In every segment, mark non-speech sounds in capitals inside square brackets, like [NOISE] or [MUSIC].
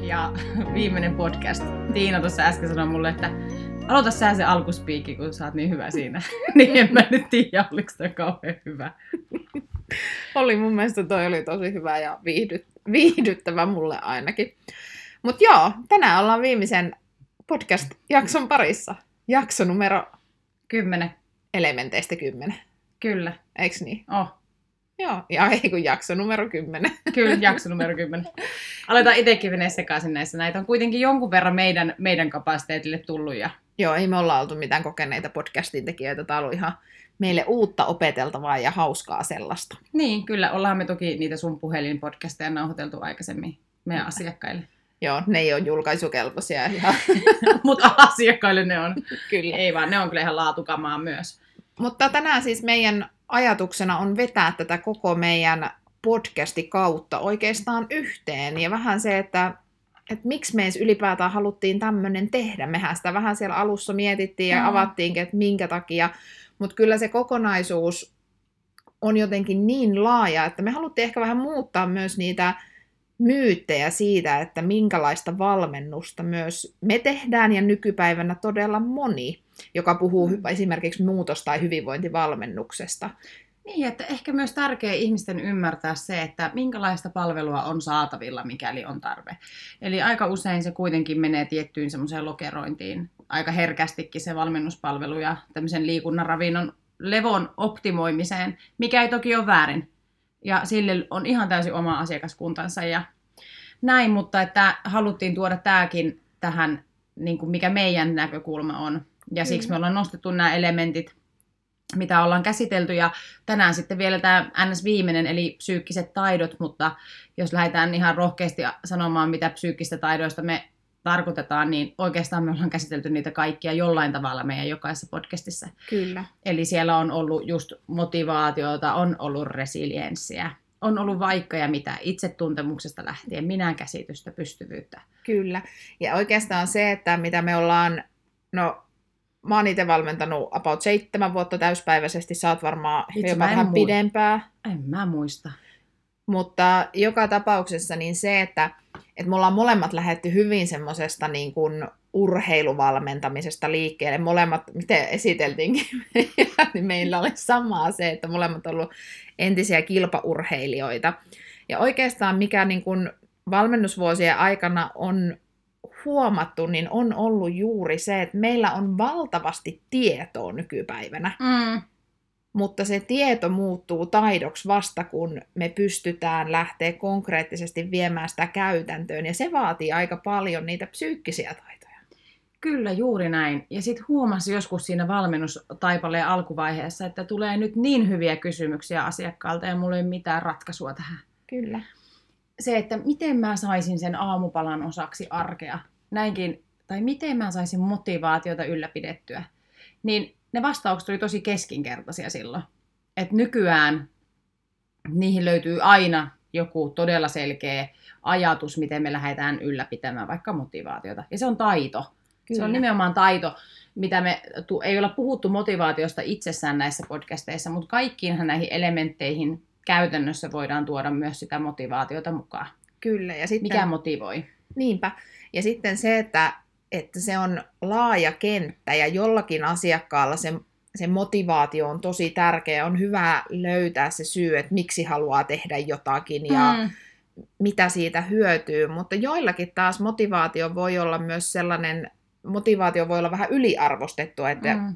ja [LAUGHS] viimeinen podcast. Tiina tuossa äsken sanoi mulle, että aloita sä se alkuspiikki, kun sä oot niin hyvä siinä. [LAUGHS] niin en mä nyt tiedä, oliko se kauhean hyvä. oli mun mielestä toi oli tosi hyvä ja viihdyt, viihdyttävä mulle ainakin. Mutta joo, tänään ollaan viimeisen podcast-jakson parissa. Jakso numero Kymmenen. elementeistä 10. Kyllä. Eiks niin? Oh. Joo, ja ei kun jakso numero 10. [LAUGHS] Kyllä, jakso numero 10. Aletaan itsekin menee sekaisin näissä. Näitä on kuitenkin jonkun verran meidän, meidän kapasiteetille tullut. Ja... Joo, ei me olla oltu mitään kokeneita podcastin tekijöitä. Tämä on ollut ihan meille uutta opeteltavaa ja hauskaa sellaista. Niin, kyllä. Ollaan me toki niitä sun puhelinpodcasteja nauhoiteltu aikaisemmin meidän Kyllä. asiakkaille. Joo, ne ei ole julkaisukelpoisia ihan. [LAUGHS] Mutta asiakkaille ne on. Kyllä. Ei vaan, ne on kyllä ihan laatukamaa myös. Mutta tänään siis meidän ajatuksena on vetää tätä koko meidän podcasti kautta oikeastaan yhteen. Ja vähän se, että, että miksi me edes ylipäätään haluttiin tämmöinen tehdä. Mehän sitä vähän siellä alussa mietittiin ja Mm. avattiinkin, että minkä takia. Mutta kyllä se kokonaisuus on jotenkin niin laaja, että me haluttiin ehkä vähän muuttaa myös niitä myyttejä siitä, että minkälaista valmennusta myös me tehdään ja nykypäivänä todella moni, joka puhuu hy- esimerkiksi muutos- tai hyvinvointivalmennuksesta. Niin, että ehkä myös tärkeä ihmisten ymmärtää se, että minkälaista palvelua on saatavilla, mikäli on tarve. Eli aika usein se kuitenkin menee tiettyyn semmoiseen lokerointiin aika herkästikin se valmennuspalvelu ja tämmöisen liikunnan ravinnon levon optimoimiseen, mikä ei toki ole väärin. Ja sille on ihan täysin oma asiakaskuntansa ja näin, mutta että haluttiin tuoda tämäkin tähän, niin kuin mikä meidän näkökulma on. Ja siksi me ollaan nostettu nämä elementit, mitä ollaan käsitelty. Ja tänään sitten vielä tämä NS-viimeinen, eli psyykkiset taidot, mutta jos lähdetään ihan rohkeasti sanomaan, mitä psyykkistä taidoista me tarkoitetaan, niin oikeastaan me ollaan käsitelty niitä kaikkia jollain tavalla meidän jokaisessa podcastissa. Kyllä. Eli siellä on ollut just motivaatiota, on ollut resilienssiä, on ollut vaikka ja mitä itsetuntemuksesta lähtien, minä käsitystä, pystyvyyttä. Kyllä. Ja oikeastaan se, että mitä me ollaan, no mä oon itse valmentanut about seitsemän vuotta täyspäiväisesti, sä oot varmaan Itse vähän mui- pidempää. En mä muista. Mutta joka tapauksessa niin se, että, että me ollaan molemmat lähetty hyvin semmoisesta niin kuin urheiluvalmentamisesta liikkeelle. Molemmat, miten esiteltiinkin, [LAUGHS] niin meillä oli samaa se, että molemmat on ollut entisiä kilpaurheilijoita. Ja oikeastaan mikä niin kuin valmennusvuosien aikana on huomattu, niin on ollut juuri se, että meillä on valtavasti tietoa nykypäivänä Mm. mutta se tieto muuttuu taidoksi vasta, kun me pystytään lähteä konkreettisesti viemään sitä käytäntöön, ja se vaatii aika paljon niitä psyykkisiä taitoja. Kyllä, juuri näin. Ja sitten huomasi joskus siinä valmennustaipaleen alkuvaiheessa, että tulee nyt niin hyviä kysymyksiä asiakkaalta ja mulla ei ole mitään ratkaisua tähän. Kyllä. Se, että miten mä saisin sen aamupalan osaksi arkea, näinkin, tai miten mä saisin motivaatiota ylläpidettyä, niin ne vastaukset oli tosi keskinkertaisia silloin. Että nykyään niihin löytyy aina joku todella selkeä ajatus, miten me lähdetään ylläpitämään vaikka motivaatiota. Ja se on taito. Se on nimenomaan taito, mitä me ei olla puhuttu motivaatiosta itsessään näissä podcasteissa, mutta kaikkiinhan näihin elementteihin käytännössä voidaan tuoda myös sitä motivaatiota mukaan. Kyllä, ja sitten, Mikä motivoi? niinpä. Ja sitten se, että, että se on laaja kenttä, ja jollakin asiakkaalla se, se motivaatio on tosi tärkeä. On hyvä löytää se syy, että miksi haluaa tehdä jotakin, ja Mm. mitä siitä hyötyy, mutta joillakin taas motivaatio voi olla myös sellainen, motivaatio voi olla vähän yliarvostettua, että, mm.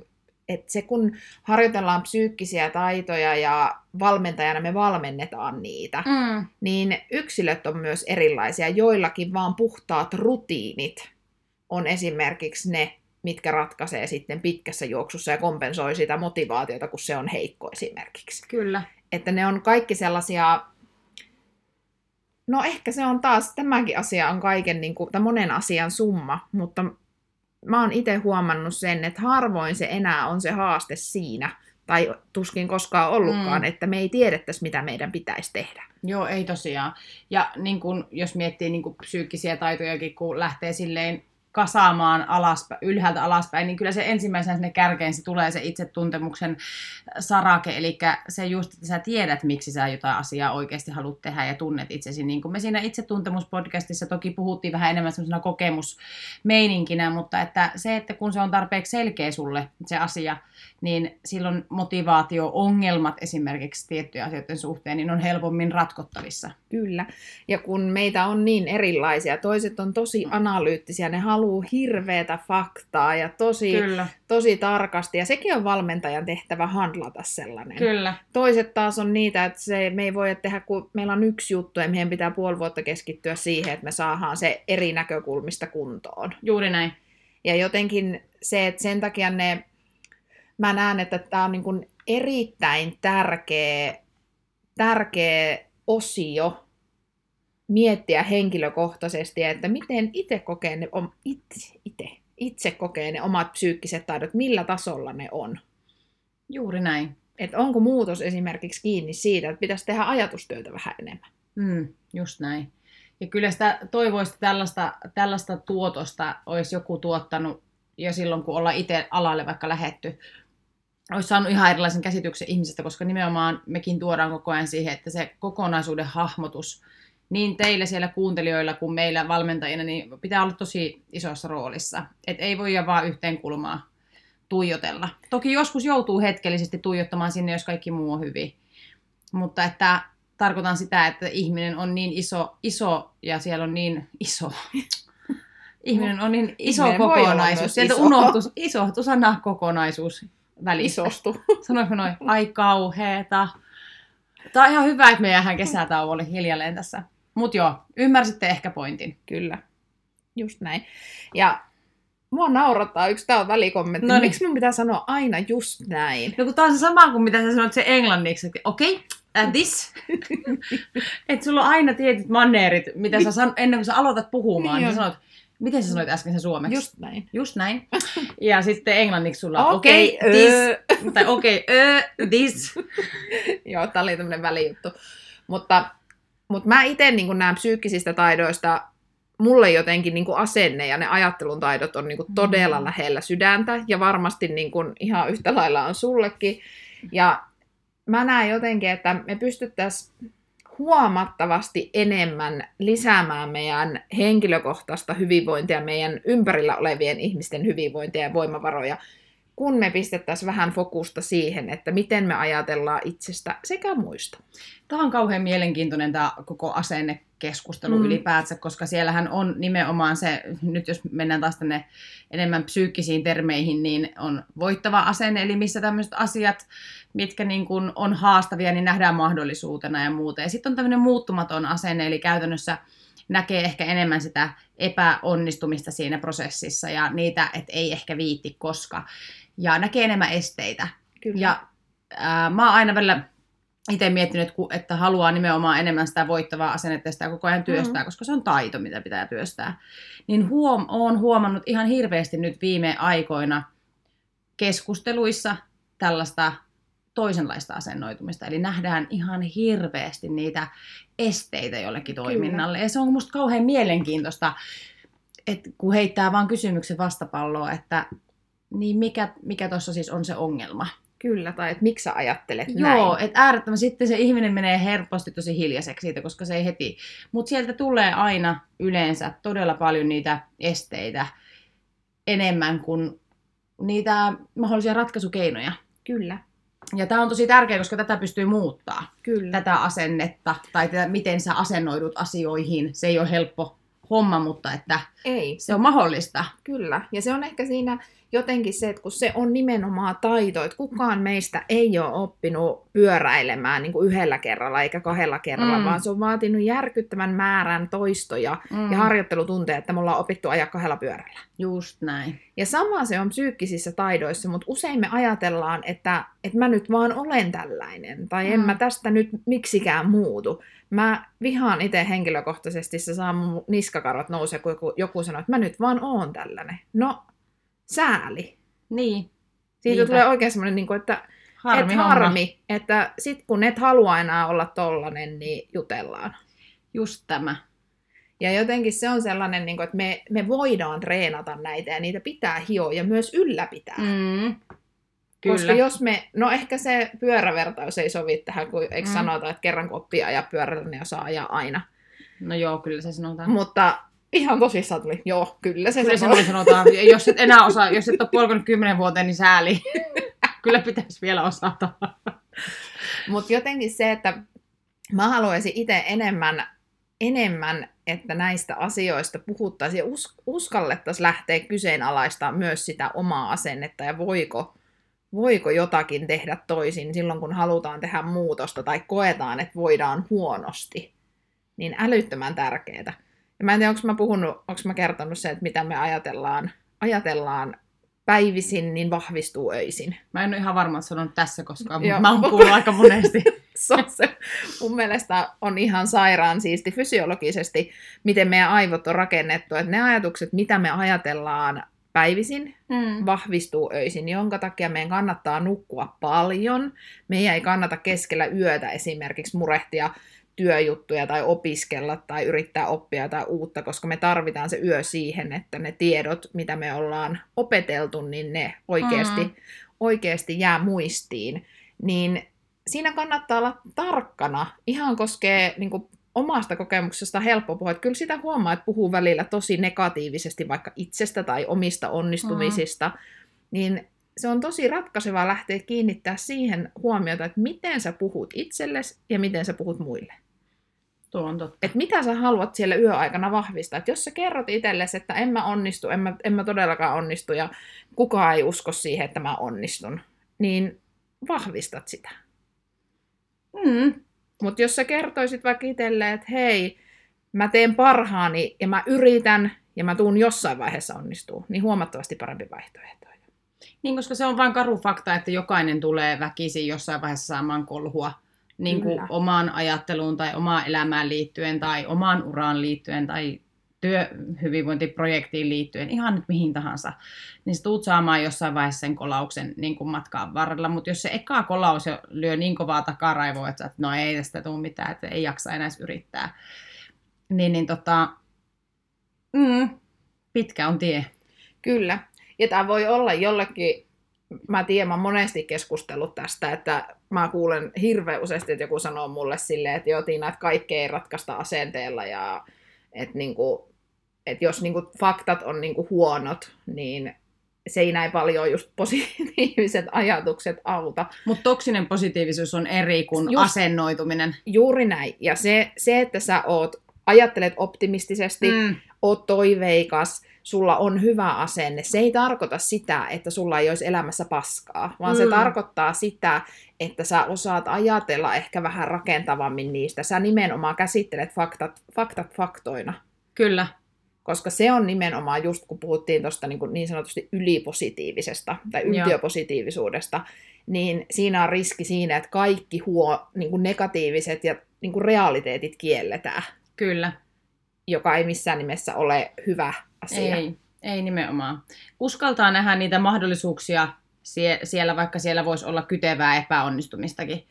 Että se kun harjoitellaan psyykkisiä taitoja ja valmentajana me valmennetaan niitä, Mm. niin yksilöt on myös erilaisia. Joillakin vaan puhtaat rutiinit on esimerkiksi ne, mitkä ratkaisee sitten pitkässä juoksussa ja kompensoi sitä motivaatiota, kun se on heikko esimerkiksi Kyllä. että ne on kaikki sellaisia, no ehkä se on taas, tämäkin asia on kaiken, niin kuin, tai monen asian summa, mutta mä oon itse huomannut sen, että harvoin se enää on se haaste siinä, tai tuskin koskaan ollutkaan, Mm. että me ei tiedettäisi, mitä meidän pitäisi tehdä. Joo, ei tosiaan. Ja niin kun, jos miettii niin kun psyykkisiä taitojakin, kun lähtee silleen kasaamaan alaspäin, ylhäältä alaspäin, niin kyllä se ensimmäisenä sinne kärkeen se tulee se itsetuntemuksen sarake, eli se just, että sä tiedät, miksi sä jotain asiaa oikeasti haluat tehdä ja tunnet itsesi. Niin kuin me siinä itsetuntemuspodcastissa toki puhuttiin vähän enemmän semmoisena kokemusmeininkinä, mutta että se, että kun se on tarpeeksi selkeä sulle se asia, niin silloin motivaatio-ongelmat esimerkiksi tiettyjen asioiden suhteen, niin on helpommin ratkottavissa. Kyllä. Ja kun meitä on niin erilaisia, toiset on tosi analyyttisiä, ne haluaa hirveätä faktaa ja tosi, Kyllä. tosi tarkasti, ja sekin on valmentajan tehtävä handlata sellainen. Kyllä. Toiset taas on niitä, että se, me ei voi tehdä, kun meillä on yksi juttu, ja meidän pitää puoli vuotta keskittyä siihen, että me saadaan se eri näkökulmista kuntoon. Juuri näin. Ja jotenkin se, että sen takia ne, mä näen, että tämä on niin kuin erittäin tärkeä, tärkeä osio miettiä henkilökohtaisesti, että miten itse kokee ne, om, itse, itse, itse kokee ne omat psyykkiset taidot, millä tasolla ne on. Juuri näin. Että onko muutos esimerkiksi kiinni siitä, että pitäisi tehdä ajatustyötä vähän enemmän. Mm, just näin. Ja kyllä sitä toivoisi, että tällaista, tällaista tuotosta olisi joku tuottanut jo silloin, kun ollaan itse alalle vaikka lähetty. Olisi saanut ihan erilaisen käsityksen ihmisestä, koska nimenomaan mekin tuodaan koko ajan siihen, että se kokonaisuuden hahmotus niin teillä siellä kuuntelijoilla kuin meillä valmentajina, niin pitää olla tosi isossa roolissa. Et ei voi vaan yhteen kulmaa tuijotella. Toki joskus joutuu hetkellisesti tuijottamaan sinne, jos kaikki muu on hyvin. Mutta että tarkoitan sitä, että ihminen on niin iso, iso ja siellä on niin iso. Ihminen on niin iso Ihminen kokonaisuus. Sieltä iso. unohtus, iso sana kokonaisuus välissä. Isostu. [LAUGHS] Sanoinko noin? Ai kauheeta. Tämä on ihan hyvä, että me jäähän kesätauolle hiljalleen tässä. Mutta joo, ymmärsitte ehkä pointin. Kyllä, just näin. Ja mua naurattaa, yksi on välikommentti, Noniin. miksi mun pitää sanoa aina just näin? No kun tää on se sama kuin mitä sä sanoit se englanniksi, okei, okay, uh, this. [LAUGHS] että sulla on aina tietyt manneerit, mitä sä san, ennen kuin sä aloitat puhumaan, Niin niin sä sanot, miten sä sanoit äsken sen suomeksi? Just näin. Just näin. [LAUGHS] Ja sitten englanniksi sulla on Okei, okei, okay, this, tai okei, okay, uh, this. [LAUGHS] Joo, tää oli tämmönen välijuttu. Mutta, mutta mä itse niin näen psyykkisistä taidoista, mulle jotenkin niin asenne ja ne ajattelun taidot on niin todella Mm. lähellä sydäntä, ja varmasti niin kuin ihan yhtä lailla on sullekin. Ja mä näen jotenkin, että me pystyttäisiin huomattavasti enemmän lisäämään meidän henkilökohtaista hyvinvointia, meidän ympärillä olevien ihmisten hyvinvointia ja voimavaroja, kun me pistettäisiin vähän fokusta siihen, että miten me ajatellaan itsestä sekä muista. Tämä on kauhean mielenkiintoinen tämä koko asennekeskustelu Mm. ylipäätään, koska siellähän on nimenomaan se, nyt jos mennään taas tänne enemmän psyykkisiin termeihin, niin on voittava asenne, eli missä tämmöiset asiat, mitkä niin kuin on haastavia, niin nähdään mahdollisuutena ja muuta. Ja sitten on tämmöinen muuttumaton asenne, eli käytännössä näkee ehkä enemmän sitä epäonnistumista siinä prosessissa ja niitä, että ei ehkä viitti koska. Ja näkee enemmän esteitä. Kyllä. Ja ää, mä oon aina välillä itse miettinyt, että ku- että haluaa nimenomaan enemmän sitä voittavaa asennetta ja sitä koko ajan työstää, mm. koska se on taito, mitä pitää työstää. Niin huom, oon huomannut ihan hirveästi nyt viime aikoina keskusteluissa tällaista toisenlaista asennoitumista. Eli nähdään ihan hirveästi niitä esteitä jollekin toiminnalle. Ja se on musta kauhean mielenkiintoista, että kun heittää vaan kysymyksen vastapalloa, että niin mikä, mikä tuossa siis on se ongelma. Kyllä, tai että miksi sä ajattelet näin. Joo, että äärettömän sitten se ihminen menee helposti tosi hiljaiseksi siitä, koska se ei heti. Mutta sieltä tulee aina yleensä todella paljon niitä esteitä enemmän kuin niitä mahdollisia ratkaisukeinoja. Kyllä, Ja tämä on tosi tärkeää, koska tätä pystyy muuttaa, kyllä. tätä asennetta, tai tätä, miten sä asennoidut asioihin. Se ei ole helppo homma, mutta että Ei, se on mahdollista. kyllä. Ja se on ehkä siinä jotenkin se, että kun se on nimenomaan taito, että kukaan meistä ei ole oppinut pyöräilemään niin kuin yhdellä kerralla eikä kahdella kerralla, Mm. vaan se on vaatinut järkyttävän määrän toistoja Mm. ja harjoittelutunteja, että me ollaan opittu ajaa kahdella pyörällä. Just näin. Ja sama se on psyykkisissä taidoissa, mutta usein me ajatellaan, että, että mä nyt vaan olen tällainen, tai en Mm. mä tästä nyt miksikään muutu. Mä vihaan itse henkilökohtaisesti, se saa mun niskakarvat nousee, kun joku, joku sanoo, että mä nyt vaan oon tällainen. No, sääli. Niin. Siitä Niinpä. tulee oikein semmoinen, niin kuin, että Harmi, et homma. harmi, että sit kun et halua enää olla tollanen, niin jutellaan. Just tämä. Ja jotenkin se on sellainen, niin kuin, että me, me voidaan treenata näitä ja niitä pitää hioa ja myös ylläpitää. Mm. Kyllä. Koska jos me, no ehkä se pyörävertaus ei sovi tähän, kun eikö Mm. sanota, että kerran kun oppii ajaa pyörällä, niin osaa ajaa aina. No joo, kyllä se sanotaan. Mutta ihan tosissaan tuli, joo, kyllä se Kyllä sanoo. sanotaan. Jos et enää osaa, jos et ole polkunut kymmenen vuoteen, niin sääli. [LAUGHS] Kyllä pitäisi vielä osata. Mutta jotenkin se, että mä haluaisin itse enemmän, enemmän, että näistä asioista puhuttaisiin ja us, uskallettaisiin lähteä kyseenalaistamaan myös sitä omaa asennetta ja voiko, voiko jotakin tehdä toisin silloin, kun halutaan tehdä muutosta tai koetaan, että voidaan huonosti. Niin älyttömän tärkeää. Ja mä en tiedä, onko mä puhunut, onko mä kertonut se, että mitä me ajatellaan, ajatellaan päivisin, niin vahvistuu öisin. Mä en ole ihan varma, että sanonut tässä koskaan, Joo. mutta mä oon kuullut aika monesti. [LAUGHS] se on se, mun mielestä on ihan sairaan siisti fysiologisesti, miten meidän aivot on rakennettu, että ne ajatukset, mitä me ajatellaan päivisin, Mm. vahvistuu öisin, jonka takia meidän kannattaa nukkua paljon. Meidän ei kannata keskellä yötä esimerkiksi murehtia työjuttuja tai opiskella tai yrittää oppia jotain uutta, koska me tarvitaan se yö siihen, että ne tiedot, mitä me ollaan opeteltu, niin ne oikeasti, Mm. oikeasti jää muistiin. Niin siinä kannattaa olla tarkkana. Ihan koskee niin kuin, omasta kokemuksesta helppo puhua. Että kyllä sitä huomaa, että puhuu välillä tosi negatiivisesti vaikka itsestä tai omista onnistumisista. Niin se on tosi ratkaisevaa lähteä kiinnittää siihen huomiota, että miten sä puhut itsellesi ja miten sä puhut muille. Tuo on totta. Että mitä sä haluat siellä yöaikana vahvistaa. Että jos sä kerrot itsellesi, että en mä onnistu, en mä, en mä todellakaan onnistu ja kukaan ei usko siihen, että mä onnistun, niin vahvistat sitä. Mm. Mutta jos sä kertoisit vaikka itselle, että hei, mä teen parhaani ja mä yritän ja mä tuun jossain vaiheessa onnistuu, niin huomattavasti parempi vaihtoehto. Niin, koska se on vain karu fakta, että jokainen tulee väkisin jossain vaiheessa saamaan kolhua niin kuin Kyllä. omaan ajatteluun tai omaan elämään liittyen tai omaan uraan liittyen tai työhyvinvointiprojektiin liittyen, ihan nyt mihin tahansa, niin sä tuut saamaan jossain vaiheessa sen kolauksen niin kuin matkaan varrella, mutta jos se eka kolaus jo lyö niin kovaa takaraivoa, että, no ei tästä tule mitään, että ei jaksa enää yrittää, niin, niin tota, mm, pitkä on tie. Kyllä. Ja tämä voi olla jollekin, mä tiedän, mä monesti keskustellut tästä, että mä kuulen hirveän useasti, että joku sanoo mulle silleen, että joo Tiina, että kaikkea ei ratkaista asenteella ja että niinku, että jos niinku faktat on niinku huonot, niin se ei näin paljon just positiiviset [LAUGHS] ajatukset auta. Mutta toksinen positiivisuus on eri kuin Just. asennoituminen. Juuri näin. Ja se, se että sä oot, ajattelet optimistisesti, Mm. Oot toiveikas, sulla on hyvä asenne, se ei tarkoita sitä, että sulla ei olisi elämässä paskaa, vaan se Mm. tarkoittaa sitä, että sä osaat ajatella ehkä vähän rakentavammin niistä. Sä nimenomaan käsittelet faktat, faktat faktoina, Kyllä. koska se on nimenomaan just kun puhuttiin tuosta niin, niin sanotusti ylipositiivisesta tai yltiöpositiivisuudesta, niin siinä on riski siinä, että kaikki huo, niin kuin negatiiviset ja niin kuin realiteetit kielletään, Kyllä. Joka ei missään nimessä ole hyvä asia. Ei, ei nimenomaan. Uskaltaa nähdä niitä mahdollisuuksia sie- siellä, vaikka siellä voisi olla kytevää epäonnistumistakin.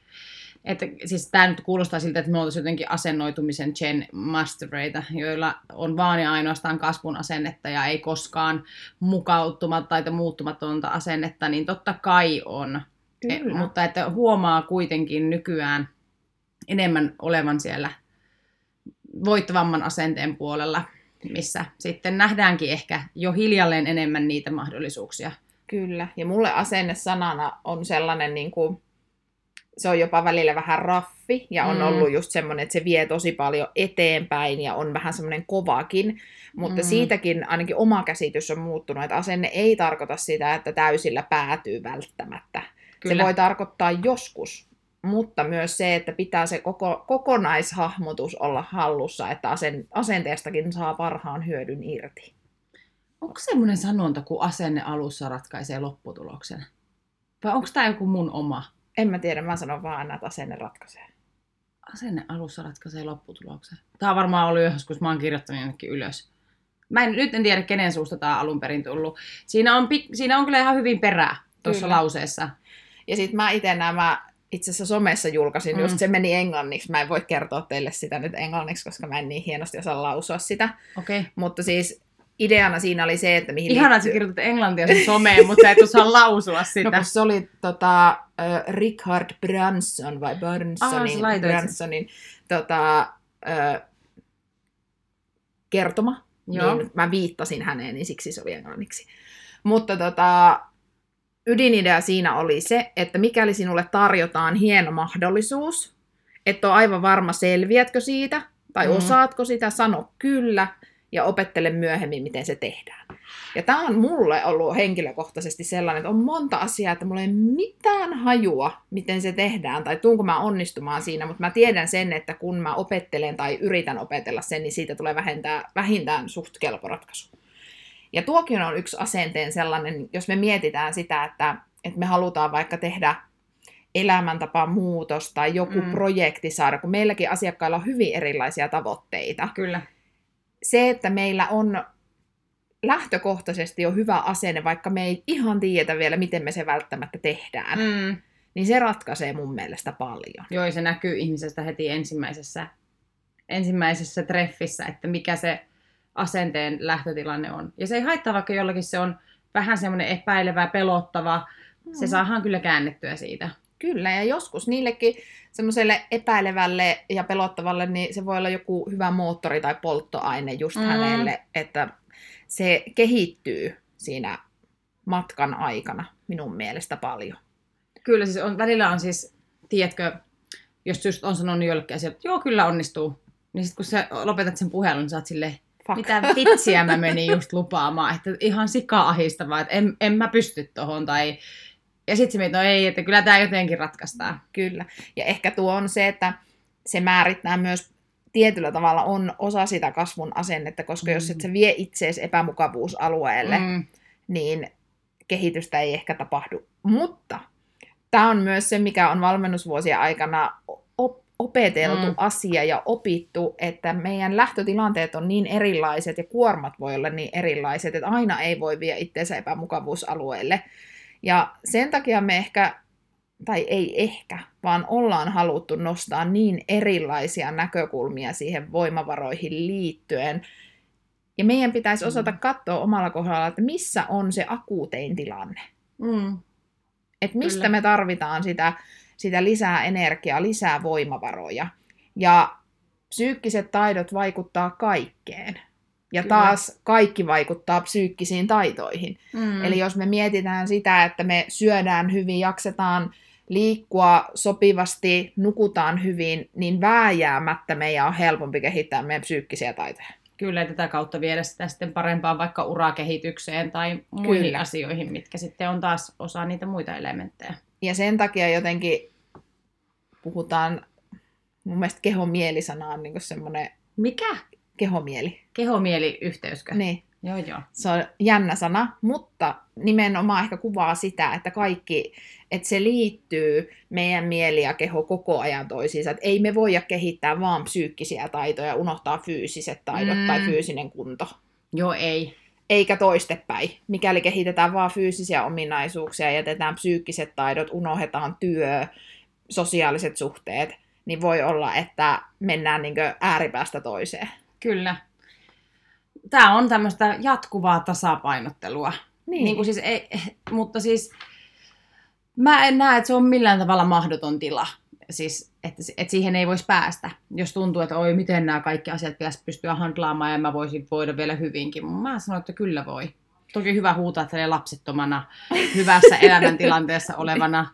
Että, siis tämä nyt kuulostaa siltä, että me oltaisiin jotenkin asennoitumisen gen mastereita, joilla on vaan ja ainoastaan kasvun asennetta ja ei koskaan mukauttuma tai muuttumatonta asennetta, niin totta kai on. E, Kyllä. mutta että huomaa kuitenkin nykyään enemmän olevan siellä voittavamman asenteen puolella, missä sitten nähdäänkin ehkä jo hiljalleen enemmän niitä mahdollisuuksia. Kyllä, ja mulle asenne sanana on sellainen, niin kuin, se on jopa välillä vähän raffi, ja on Mm. ollut just semmoinen, että se vie tosi paljon eteenpäin, ja on vähän semmoinen kovakin, mutta mm. siitäkin ainakin oma käsitys on muuttunut, että asenne ei tarkoita sitä, että täysillä päätyy välttämättä. Kyllä. Se voi tarkoittaa joskus, mutta myös se, että pitää se koko, kokonaishahmotus olla hallussa, että asen, asenteestakin saa parhaan hyödyn irti. Onko semmoinen sanonta, kun asenne alussa ratkaisee lopputuloksen? Vai onko tämä joku mun oma? En mä tiedä, mä sanon vaan aina, että asenne ratkaisee. Asenne alussa ratkaisee lopputuloksen. Tämä on varmaan ollut joskus, mä oon kirjoittanut jonnekin ylös. Mä en, nyt en tiedä, kenen suusta tämä alun perin tullut. Siinä on, siinä on kyllä ihan hyvin perää tuossa lauseessa. Ja sitten mä itse nämä itse asiassa somessa julkaisin, Mm. just se meni englanniksi. Mä en voi kertoa teille sitä nyt englanniksi, koska mä en niin hienosti osaa lausua sitä. Okay. Mutta siis ideana siinä oli se, että mihin Ihanaa, että sä liittyy- kirjoitat englantia sun someen, mutta sä et osaa lausua [LAUGHS] sitä. No se oli tota, äh, Richard Branson vai Bransonin, sen. Bransonin tota, äh, kertoma. Joo. Niin mä viittasin häneen, niin siksi se oli englanniksi. Mutta tota, ydinidea siinä oli se, että mikäli sinulle tarjotaan hieno mahdollisuus, että on aivan varma selviätkö siitä, tai Mm. mm. osaatko sitä, sano kyllä ja opettele myöhemmin, miten se tehdään. Ja tämä on mulle ollut henkilökohtaisesti sellainen, että on monta asiaa, että mulla ei mitään hajua, miten se tehdään, tai tuunko mä onnistumaan siinä, mutta mä tiedän sen, että kun mä opettelen tai yritän opetella sen, niin siitä tulee vähentää, vähintään suht kelpo ratkaisu. Ja tuokin on yksi asenteen sellainen, jos me mietitään sitä, että, että me halutaan vaikka tehdä elämäntapa muutos tai joku Mm. projekti saada, kun meilläkin asiakkailla on hyvin erilaisia tavoitteita. Kyllä. Se, että meillä on lähtökohtaisesti jo hyvä asenne, vaikka me ei ihan tiedetä vielä, miten me se välttämättä tehdään, mm. Niin se ratkaisee mun mielestä paljon. Joo, se näkyy ihmisestä heti ensimmäisessä, ensimmäisessä treffissä, että mikä se asenteen lähtötilanne on. Ja se ei haittaa, vaikka jollakin se on vähän semmoinen epäilevä, pelottava. Se Mm. saadaan kyllä käännettyä siitä. Kyllä, ja joskus niillekin semmoiselle epäilevälle ja pelottavalle, niin se voi olla joku hyvä moottori tai polttoaine just Mm. mm. hänelle, että se kehittyy siinä matkan aikana minun mielestä paljon. Kyllä siis on, välillä on siis, tiedätkö, jos just on sanonut jollekin asialle, että joo, kyllä onnistuu. Niin sitten kun sä lopetat sen puhelun, niin sä oot silleen, Fuck. mitä vitsiä mä menin just lupaamaan, että ihan sika ahistavaa, että en, en mä pysty tohon. Tai... Ja sitten se mietit, no ei, että kyllä tämä jotenkin ratkaistaan. Kyllä. Ja ehkä tuo on se, että se määrittää myös tietyllä tavalla on osa sitä kasvun asennetta, koska mm. jos et sä vie itseesi epämukavuusalueelle, mm. Niin kehitystä ei ehkä tapahdu. Mutta tämä on myös se, mikä on valmennusvuosien aikana opeteltu Mm. asia ja opittu, että meidän lähtötilanteet on niin erilaiset ja kuormat voi olla niin erilaiset, että aina ei voi vie itseensä epämukavuusalueelle. Ja sen takia me ehkä, tai ei ehkä, vaan ollaan haluttu nostaa niin erilaisia näkökulmia siihen voimavaroihin liittyen. Ja meidän pitäisi osata Mm. katsoa omalla kohdalla, että missä on se akuutein tilanne. mm, Että mistä Kyllä. me tarvitaan sitä, sitä lisää energiaa, lisää voimavaroja. Ja psyykkiset taidot vaikuttaa kaikkeen. Ja Kyllä. taas kaikki vaikuttaa psyykkisiin taitoihin. mm. Eli jos me mietitään sitä, että me syödään hyvin, jaksetaan liikkua sopivasti, nukutaan hyvin, niin vääjäämättä meidän on helpompi kehittää meidän psyykkisiä taitoja. Kyllä, tätä kautta viedä sitä sitten parempaan vaikka urakehitykseen tai muihin Kyllä. asioihin, mitkä sitten on taas osa niitä muita elementtejä. Ja sen takia jotenkin puhutaan, mun mielestä kehomieli-sana on niin semmoinen Mikä? kehomieli. Kehomieliyhteyskö? Niin, Joo, joo. se on jännä sana, mutta nimenomaan ehkä kuvaa sitä, että kaikki, että se liittyy meidän mieli ja keho koko ajan toisiinsa. Että ei me voida kehittää vaan psyykkisiä taitoja ja unohtaa fyysiset taidot Mm. tai fyysinen kunto. Joo, ei. Eikä toistepäin. Mikäli kehitetään vaan fyysisiä ominaisuuksia ja jätetään psyykkiset taidot, unohdetaan työ, sosiaaliset suhteet, niin voi olla, että mennään niin ääripäästä toiseen. Kyllä. Tämä on tämmöistä jatkuvaa tasapainottelua. Niin, Niin kuin siis ei, mutta siis mä en näe, että se on millään tavalla mahdoton tila. Siis, että, että siihen ei voisi päästä. Jos tuntuu, että oi, miten nämä kaikki asiat pitäisi pystyä handlaamaan ja mä voisin voida vielä hyvinkin. Mä sanon, että kyllä voi. Toki hyvä huutaa tälle lapsettomana, hyvässä elämäntilanteessa olevana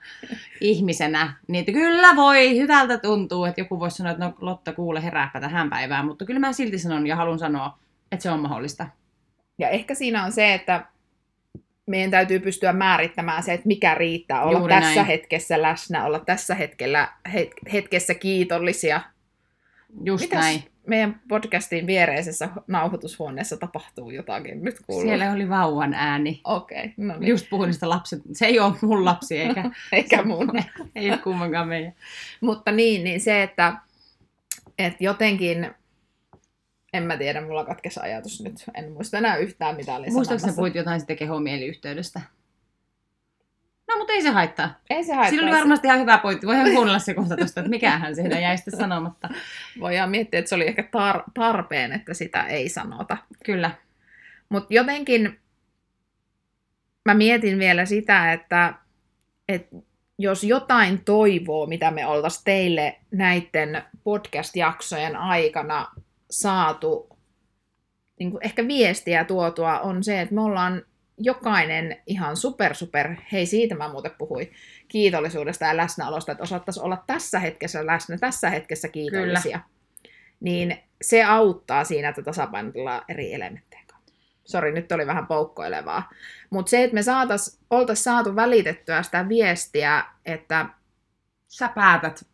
ihmisenä. Niin että kyllä voi, hyvältä tuntuu, että joku voisi sanoa, että no Lotta kuule herääpä tähän päivään. Mutta kyllä mä silti sanon ja haluan sanoa, että se on mahdollista. Ja ehkä siinä on se, että meidän täytyy pystyä määrittämään se, että mikä riittää. Olla Juuri tässä näin. hetkessä läsnä, olla tässä hetkellä, het- hetkessä kiitollisia. Just Mitäs näin. Meidän podcastin viereisessä nauhoitushuoneessa tapahtuu jotakin? Nyt kuuluu. Siellä oli vauvan ääni. Okei, okay, no niin. Just puhuin niistä lapset. Se ei ole mun lapsi, eikä [LAUGHS] Eikä mun. [LAUGHS] ei ole kummankaan meidän. Mutta niin, niin se, että, että jotenkin, en mä tiedä, mulla katkesi ajatus nyt. En muista enää yhtään, mitä olin Muistaakseni sanomassa. puhuit jotain sitten kehomieliyhteydestä? No, mutta ei se haittaa. Ei se haittaa. Siinä oli varmasti ihan hyvä pointti. Voidaan kuunnella se kohta tuosta, että mikähän siinä jäi sitten sanomatta. Voidaan miettiä, että se oli ehkä tar- tarpeen, että sitä ei sanota. Kyllä. Mutta jotenkin mä mietin vielä sitä, että, että jos jotain toivoo, mitä me oltaisiin teille näiden podcast-jaksojen aikana saatu niin ehkä viestiä tuotua, on se, että me ollaan jokainen ihan super, super, hei siitä mä muuten puhuin, kiitollisuudesta ja läsnäolosta, että osattaisiin olla tässä hetkessä läsnä, tässä hetkessä kiitollisia. Kyllä. Niin se auttaa siinä, että tasapainotellaan eri elementtejä. Sori, nyt oli vähän poukkoilevaa. Mutta se, että me saatais, oltaisiin saatu välitettyä sitä viestiä, että... Sä päätät,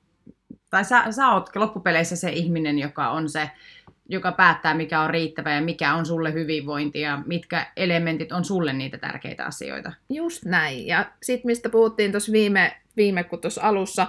tai sä, sä oot loppupeleissä se ihminen, joka on se joka päättää, mikä on riittävä ja mikä on sulle hyvinvointi ja mitkä elementit on sulle niitä tärkeitä asioita. Just näin. Ja sitten mistä puhuttiin tuossa viime, viime kun tuossa alussa,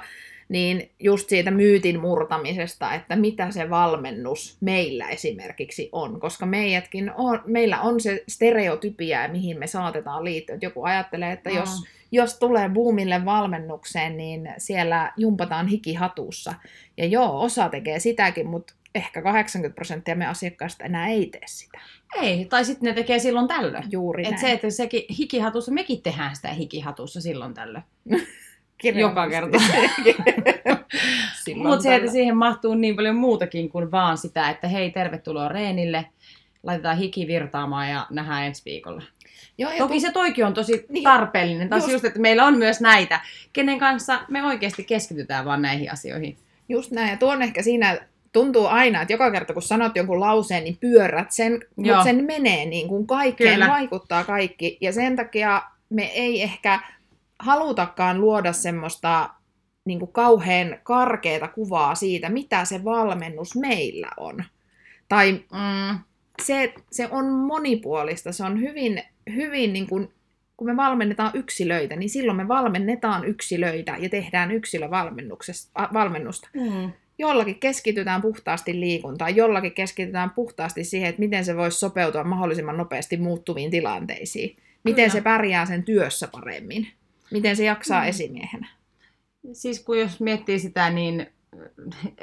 niin just siitä myytin murtamisesta, että mitä se valmennus meillä esimerkiksi on, koska meidätkin on, meillä on se stereotypia, mihin me saatetaan liittyä. Joku ajattelee, että jos, jos tulee boomille valmennukseen, niin siellä jumpataan hikihatussa. Ja joo, osa tekee sitäkin, mutta ehkä 80 prosenttia me asiakkaista enää ei tee sitä. Ei, tai sitten ne tekee silloin tällöin. Juuri Et näin. se, että sekin hikihatussa, mekin tehdään sitä hikihatussa silloin tällöin. [LAUGHS] Joka kerta. [LAUGHS] Mutta se, että siihen mahtuu niin paljon muutakin kuin vaan sitä, että hei, tervetuloa reenille, laitetaan hiki virtaamaan ja nähdään ensi viikolla. Joo, ja Toki tu- se toikin on tosi niin, tarpeellinen. Taas just, just, että meillä on myös näitä, kenen kanssa me oikeasti keskitytään vaan näihin asioihin. Just näin, ja tuon ehkä siinä tuntuu aina, että joka kerta kun sanot jonkun lauseen, niin pyörät sen, mutta sen menee niin kuin kaikkeen, Kyllä. vaikuttaa kaikki. Ja sen takia me ei ehkä halutakaan luoda semmoista niin kuin kauhean karkeata kuvaa siitä, mitä se valmennus meillä on. Tai mm. se, se on monipuolista, se on hyvin, hyvin niin kuin, kun me valmennetaan yksilöitä, niin silloin me valmennetaan yksilöitä ja tehdään yksilövalmennusta. Mm. Jollakin keskitytään puhtaasti liikuntaan, jollakin keskitytään puhtaasti siihen, että miten se voisi sopeutua mahdollisimman nopeasti muuttuviin tilanteisiin. Miten Kyllä. se pärjää sen työssä paremmin. Miten se jaksaa mm. esimiehenä. Siis kun jos miettii sitä, niin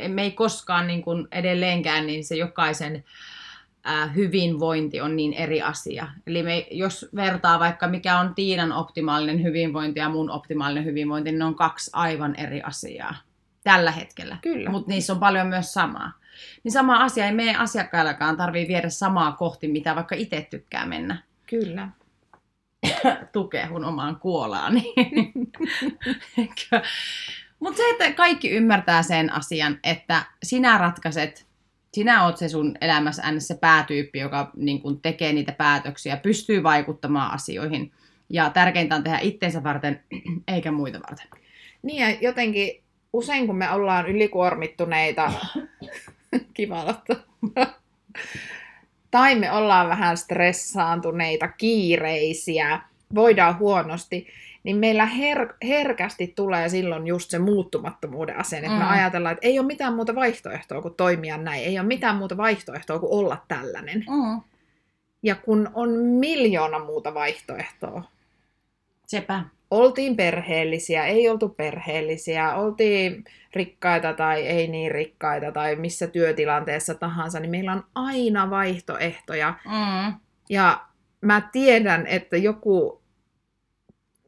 me ei koskaan niin kuin edelleenkään, niin se jokaisen hyvinvointi on niin eri asia. Eli me, jos vertaa vaikka mikä on Tiinan optimaalinen hyvinvointi ja mun optimaalinen hyvinvointi, niin ne on kaksi aivan eri asiaa tällä hetkellä. Kyllä. Mutta niissä on paljon myös samaa. Niin sama asia ei meidän asiakkaillakaan tarvii viedä samaa kohti, mitä vaikka itse tykkää mennä. Kyllä. [COUGHS] Tukehun omaan kuolaani. [LAUGHS] Mutta se, että kaikki ymmärtää sen asian, että sinä ratkaiset, sinä oot se sun elämässä se päätyyppi, joka niin kun tekee niitä päätöksiä, pystyy vaikuttamaan asioihin. Ja tärkeintä on tehdä itsensä varten, [CLEARS THROAT] eikä muita varten. Niin ja jotenkin usein kun me ollaan ylikuormittuneita, [LAUGHS] kiva tai me ollaan vähän stressaantuneita, kiireisiä, voidaan huonosti, niin meillä her- herkästi tulee silloin just se muuttumattomuuden asenne, että mm. me ajatellaan, että ei ole mitään muuta vaihtoehtoa kuin toimia näin, ei ole mitään muuta vaihtoehtoa kuin olla tällainen. Mm. Ja kun on miljoona muuta vaihtoehtoa. Sepä oltiin perheellisiä, ei oltu perheellisiä, oltiin rikkaita tai ei niin rikkaita tai missä työtilanteessa tahansa, niin meillä on aina vaihtoehtoja. Mm. Ja mä tiedän, että joku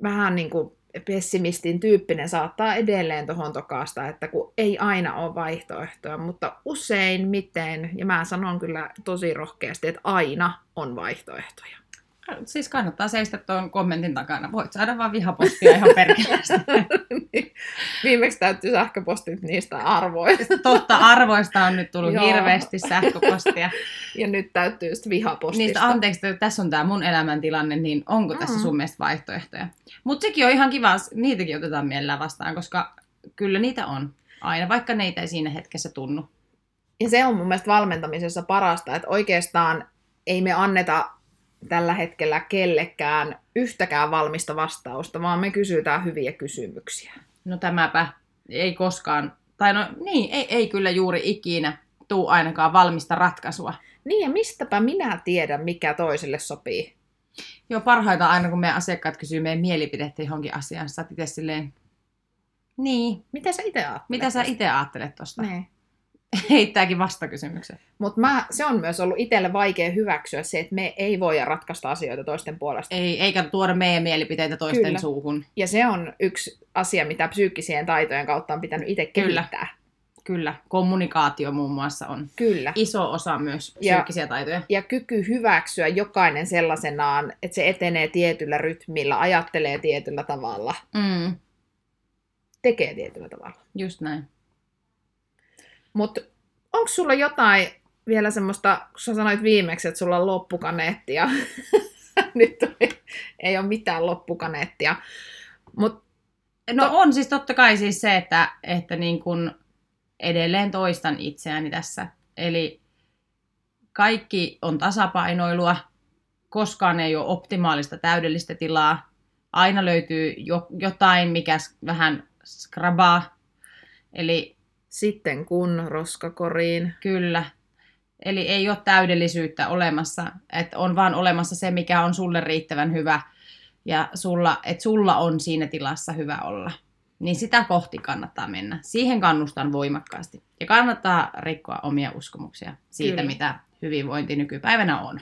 vähän niin kuin pessimistin tyyppinen saattaa edelleen tuohon tokaasta, että kun ei aina ole vaihtoehtoja, mutta usein miten, ja mä sanon kyllä tosi rohkeasti, että aina on vaihtoehtoja. Siis kannattaa seistä tuon kommentin takana. Voit saada vaan vihapostia ihan perkeleesti. [LAUGHS] niin. Viimeksi täytyy sähköpostit niistä arvoista. Totta, arvoista on nyt tullut hirveästi sähköpostia. ja nyt täytyy sitten vihapostista. Niistä anteeksi, että tässä on tämä mun elämäntilanne, niin onko tässä sun mielestä vaihtoehtoja? Mutta sekin on ihan kiva, niitäkin otetaan mielellä vastaan, koska kyllä niitä on aina, vaikka neitä ei siinä hetkessä tunnu. Ja se on mun mielestä valmentamisessa parasta, että oikeastaan ei me anneta tällä hetkellä kellekään yhtäkään valmista vastausta, vaan me kysytään hyviä kysymyksiä. No tämäpä ei koskaan, tai no niin, ei, ei kyllä juuri ikinä tuu ainakaan valmista ratkaisua. Niin ja mistäpä minä tiedän, mikä toiselle sopii. Joo, parhaita aina, kun meidän asiakkaat kysyy meidän mielipidettä johonkin asiaan. Sä itse silleen, niin, Mitä sä itse ajattelet? mitä sä itse ajattelet tosta? Niin. [LAUGHS] Heittääkin vastakysymyksen. Mutta se on myös ollut itselle vaikea hyväksyä se, että me ei voida ratkaista asioita toisten puolesta. Ei, eikä tuoda meidän mielipiteitä toisten Kyllä. suuhun. Ja se on yksi asia, mitä psyykkisien taitojen kautta on pitänyt itse Kyllä. kehittää. Kyllä, kommunikaatio muun muassa on Kyllä. iso osa myös Ja- psyykkisiä taitoja. Ja kyky hyväksyä jokainen sellaisenaan, että se etenee tietyllä rytmillä, ajattelee tietyllä tavalla, Mm, tekee tietyllä tavalla. just näin. Mutta onko sulla jotain vielä semmoista, kun sä sanoit viimeksi, että sulla on loppukaneettia. [LAUGHS] Nyt ei, ei ole mitään loppukaneettia. Mutta No To- on siis totta kai siis se, että, että niin kun edelleen toistan itseäni tässä. Eli kaikki on tasapainoilua, koskaan ei ole optimaalista täydellistä tilaa. Aina löytyy jo, jotain, mikä vähän skrabaa. Eli sitten kun roskakoriin. kyllä, eli ei ole täydellisyyttä olemassa. Että on vaan olemassa se, mikä on sulle riittävän hyvä ja sulla, että sulla on siinä tilassa hyvä olla. Niin sitä kohti kannattaa mennä. Siihen kannustan voimakkaasti. Ja kannattaa rikkoa omia uskomuksia siitä, Kyllä. mitä hyvinvointi nykypäivänä on.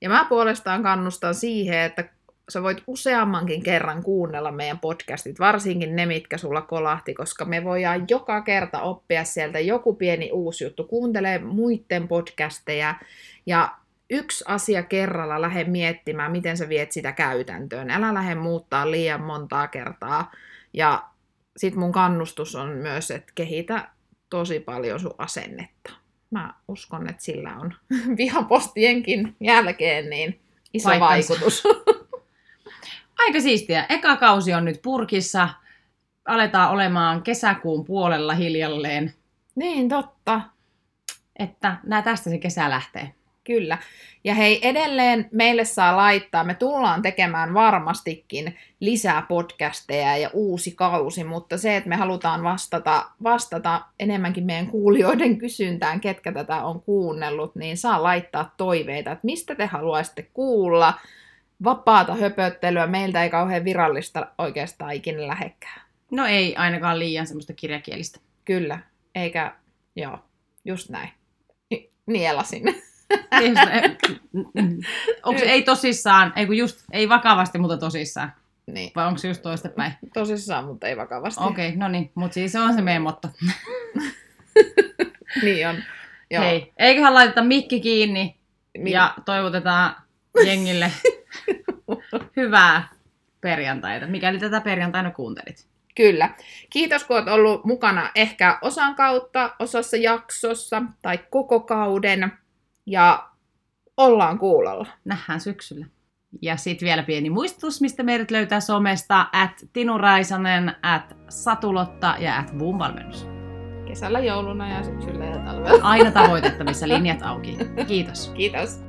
Ja mä puolestaan kannustan siihen, että sä voit useammankin kerran kuunnella meidän podcastit, varsinkin ne, mitkä sulla kolahti, koska me voidaan joka kerta oppia sieltä joku pieni uusi juttu. Kuuntele muiden podcasteja ja yksi asia kerralla lähde miettimään, miten sä viet sitä käytäntöön. Älä lähde muuttaa liian montaa kertaa. Ja sit mun kannustus on myös, että kehitä tosi paljon sun asennetta. Mä uskon, että sillä on [LAUGHS] vihapostienkin jälkeen niin iso Paikkansa. vaikutus. [LAUGHS] Aika siistiä. Eka kausi on nyt purkissa. Aletaan olemaan kesäkuun puolella hiljalleen. niin, totta. Että nää tästä se kesä lähtee. Kyllä. Ja hei, edelleen meille saa laittaa, me tullaan tekemään varmastikin lisää podcasteja ja uusi kausi, mutta se, että me halutaan vastata, vastata enemmänkin meidän kuulijoiden kysyntään, ketkä tätä on kuunnellut, niin saa laittaa toiveita, että mistä te haluaisitte kuulla. Vapaata höpöttelyä, meiltä ei kauhean virallista oikeastaan ikinä lähekkään. No ei ainakaan liian semmoista kirjakielistä. Kyllä, eikä, joo, just näin. Ni- Nielasin. Onko se ei tosissaan, ei kun just, ei vakavasti, mutta tosissaan? niin, Vai onko se just toistepäin? tosissaan, mutta ei vakavasti. Okei, okay, no niin, mutta siis se on se meidän motto. [LAUGHS] Niin on. Joo. Hei, eiköhän laiteta mikki kiinni Mi- ja toivotetaan jengille [LAUGHS] [LAUGHS] hyvää perjantaita, mikäli tätä perjantaina kuuntelit. Kyllä. Kiitos, kun olet ollut mukana ehkä osan kautta, osassa jaksossa tai koko kauden. Ja ollaan kuulolla. Nähdään syksyllä. Ja sitten vielä pieni muistutus, mistä meidät löytää somesta, at Tinu Raisanen, at Satulotta ja at Boomvalmennus. Kesällä, jouluna ja syksyllä ja talvella. Aina [LAUGHS] tavoitettavissa linjat auki. Kiitos. Kiitos.